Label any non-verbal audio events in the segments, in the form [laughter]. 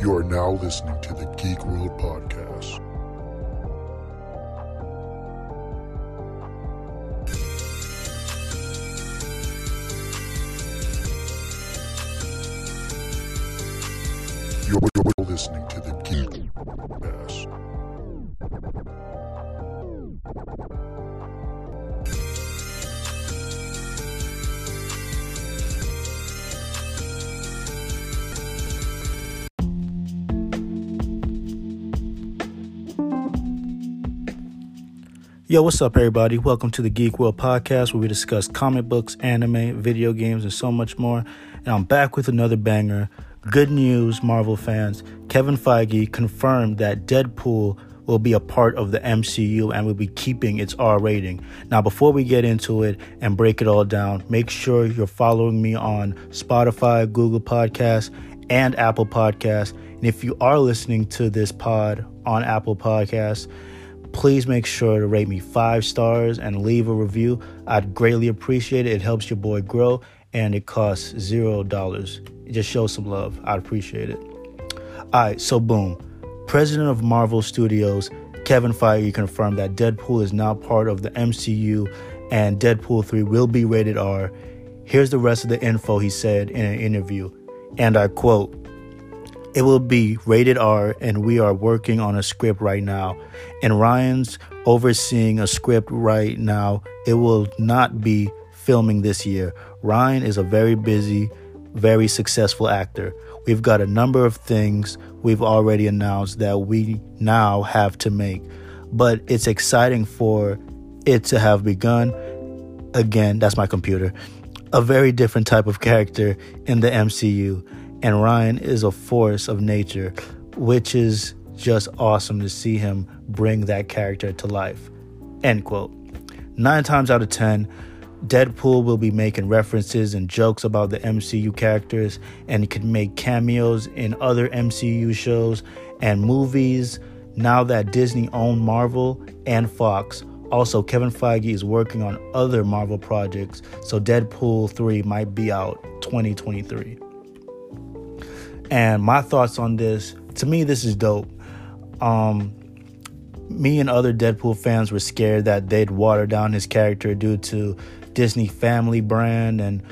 You are now listening to the Geek World Podcast. You're, listening to the Geek World Podcast. Yo, what's up, everybody? Welcome to the Geek World Podcast, where we discuss comic books, anime, video games, and so much more. And I'm back with another banger. Good news, Marvel fans. Kevin Feige confirmed that Deadpool will be a part of the MCU and will be keeping its R rating. Now, before we get into it and break it all down, make sure you're following me on Spotify, Google Podcasts, and Apple Podcasts. And if you are listening to this pod on Apple Podcasts, please make sure to rate me five stars and leave a review. I'd greatly appreciate it. It helps your boy grow and it costs zero dollars. Just show some love. I'd appreciate it. All right, so boom. President of Marvel Studios, Kevin Feige, confirmed that Deadpool is now part of the MCU and Deadpool 3 will be rated R. Here's the rest of the info he said in an interview, and I quote, it will be rated R, and we are working on a script right now. And Ryan's overseeing a script right now. It will not be filming this year. Ryan is a very busy, very successful actor. We've got a number of things we've already announced that we now have to make. But it's exciting for it to have begun. Again, that's my computer. A very different type of character in the MCU and Ryan is a force of nature, which is just awesome to see him bring that character to life. End quote. Nine times out of ten, Deadpool will be making references and jokes about the MCU characters and he could make cameos in other MCU shows and movies. Now that Disney owned Marvel and Fox, also Kevin Feige is working on other Marvel projects, so Deadpool 3 might be out 2023. And my thoughts on this, to me, this is dope. Um, me and other Deadpool fans were scared that they'd water down his character due to Disney family brand and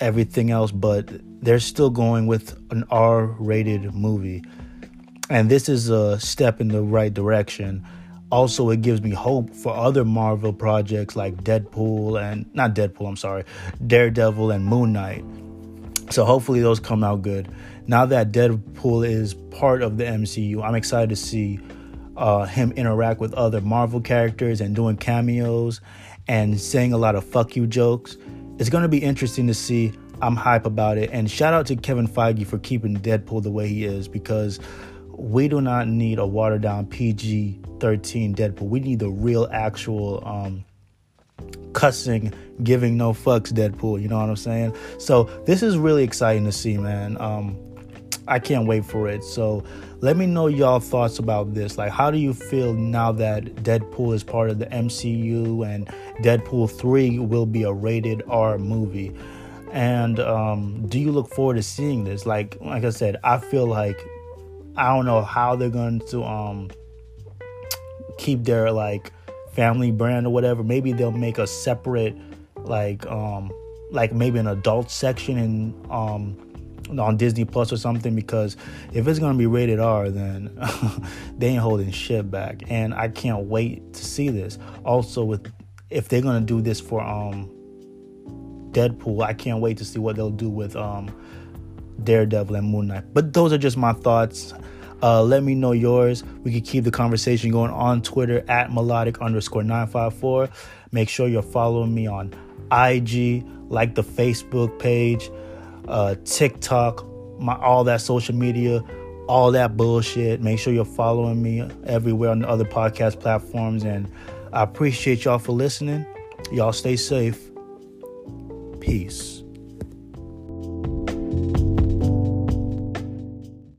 everything else, but they're still going with an R rated movie. And this is a step in the right direction. Also, it gives me hope for other Marvel projects like Deadpool and not Deadpool, I'm sorry, Daredevil and Moon Knight. So hopefully those come out good now that Deadpool is part of the MCU, I'm excited to see uh, him interact with other Marvel characters and doing cameos and saying a lot of fuck you jokes. It's going to be interesting to see. I'm hype about it. And shout out to Kevin Feige for keeping Deadpool the way he is because we do not need a watered down PG 13 Deadpool. We need the real, actual, um, cussing, giving no fucks Deadpool. You know what I'm saying? So this is really exciting to see, man. Um, I can't wait for it. So let me know y'all thoughts about this. Like, how do you feel now that Deadpool is part of the MCU and Deadpool 3 will be a rated R movie? And um, do you look forward to seeing this? Like, like I said, I feel like I don't know how they're going to um, keep their like family brand or whatever. Maybe they'll make a separate like um, like maybe an adult section in um, on Disney Plus or something because if it's gonna be rated R, then [laughs] they ain't holding shit back, and I can't wait to see this. Also, with if they're gonna do this for um Deadpool, I can't wait to see what they'll do with um Daredevil and Moon Knight. But those are just my thoughts. Uh, let me know yours. We can keep the conversation going on Twitter at melodic underscore 954. Make sure you're following me on IG, like the Facebook page uh, TikTok, my all that social media, all that bullshit. Make sure you're following me everywhere on the other podcast platforms. And I appreciate y'all for listening. Y'all stay safe. Peace.